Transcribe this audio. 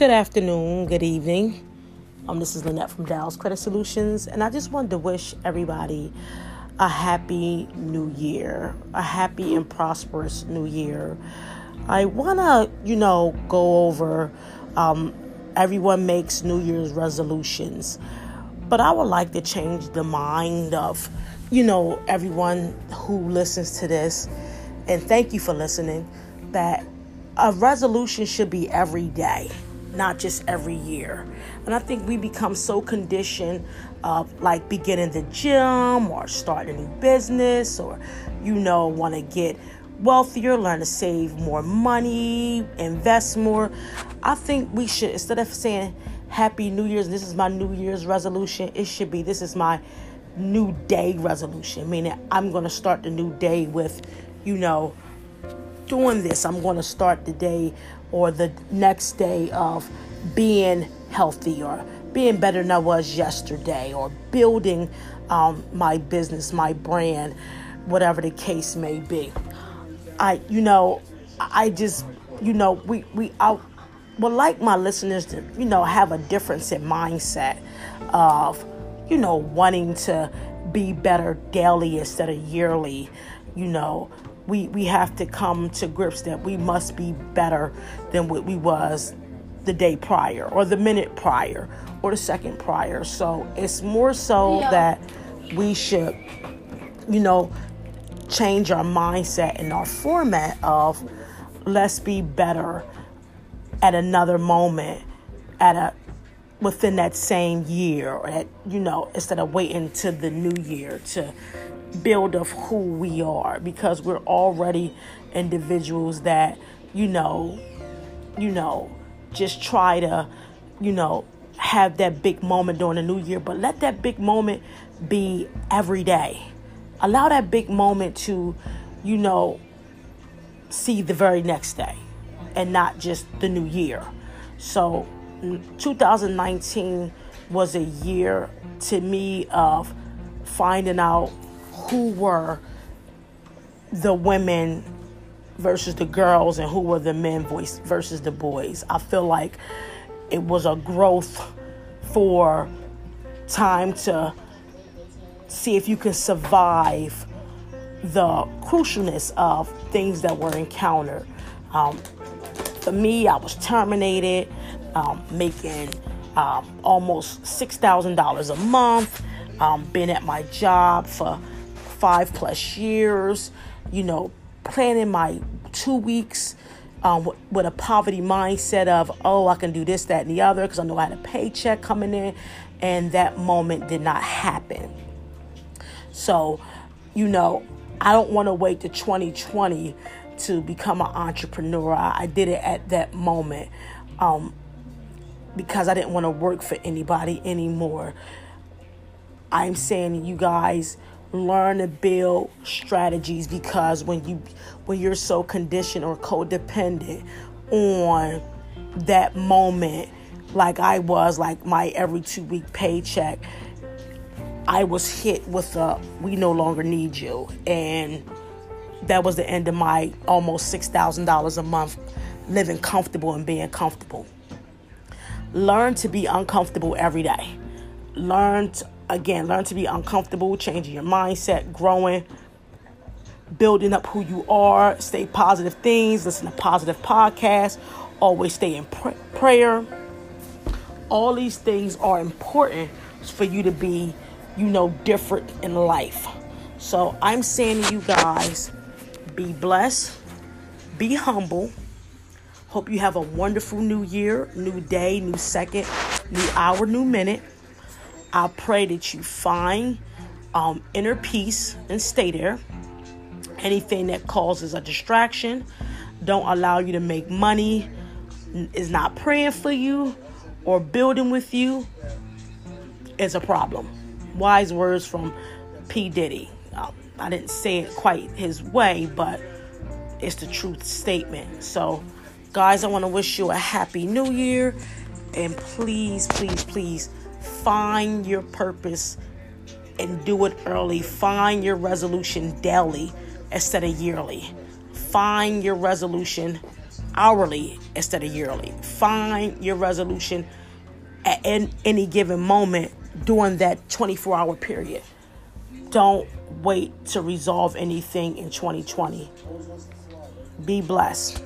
Good afternoon, good evening. Um, this is Lynette from Dallas Credit Solutions, and I just wanted to wish everybody a happy new year, a happy and prosperous new year. I want to, you know, go over um, everyone makes New Year's resolutions, but I would like to change the mind of, you know, everyone who listens to this, and thank you for listening, that a resolution should be every day not just every year. And I think we become so conditioned of like beginning the gym or starting a new business or, you know, want to get wealthier, learn to save more money, invest more. I think we should, instead of saying Happy New Year's, this is my New Year's resolution, it should be this is my new day resolution, meaning I'm going to start the new day with, you know, doing this. I'm going to start the day or the next day of being healthy or being better than I was yesterday or building um, my business, my brand, whatever the case may be. I, you know, I just, you know, we, we, I would like my listeners to, you know, have a difference in mindset of, you know, wanting to be better daily instead of yearly, you know, we we have to come to grips that we must be better than what we was the day prior or the minute prior or the second prior so it's more so yeah. that we should you know change our mindset and our format of let's be better at another moment at a within that same year or at you know instead of waiting to the new year to build of who we are because we're already individuals that you know you know just try to you know have that big moment during the new year but let that big moment be every day. Allow that big moment to you know see the very next day and not just the new year. So 2019 was a year to me of finding out who were the women versus the girls and who were the men voice versus the boys. I feel like it was a growth for time to see if you can survive the crucialness of things that were encountered. Um, for me, I was terminated, um, making um, almost $6,000 a month, um, been at my job for five plus years, you know, planning my two weeks um, with, a poverty mindset of, oh, I can do this, that, and the other because I know I had a paycheck coming in. And that moment did not happen. So, you know, I don't want to wait to 2020 to become an entrepreneur. I, I did it at that moment um, because I didn't want to work for anybody anymore. I'm saying, you guys, learn to build strategies because when you when you're so conditioned or codependent on that moment like I was like my every 2 week paycheck I was hit with a we no longer need you. And that was the end of my almost $6,000 a month living comfortable and being comfortable. Learn to be uncomfortable every day. Learn to again, learn to be uncomfortable, changing your mindset, growing, building up who you are, stay positive things, listen to positive podcasts, always stay in pr- prayer. All these things are important for you to be, you know, different in life. So I'm saying to you guys, be blessed, be humble. Hope you have a wonderful new year, new day, new second, new hour, new minute. I pray that you find um, inner peace and stay there. Anything that causes a distraction, don't allow you to make money, is not praying for you or building with you, is a problem. Wise words from P. Diddy. Um, I didn't say it quite his way, but it's the truth statement. So, guys, I want to wish you a happy new year. And please, please, please Find your purpose and do it early. Find your resolution daily instead of yearly. Find your resolution hourly instead of yearly. Find your resolution at any given moment during that 24 hour period. Don't wait to resolve anything in 2020. Be blessed.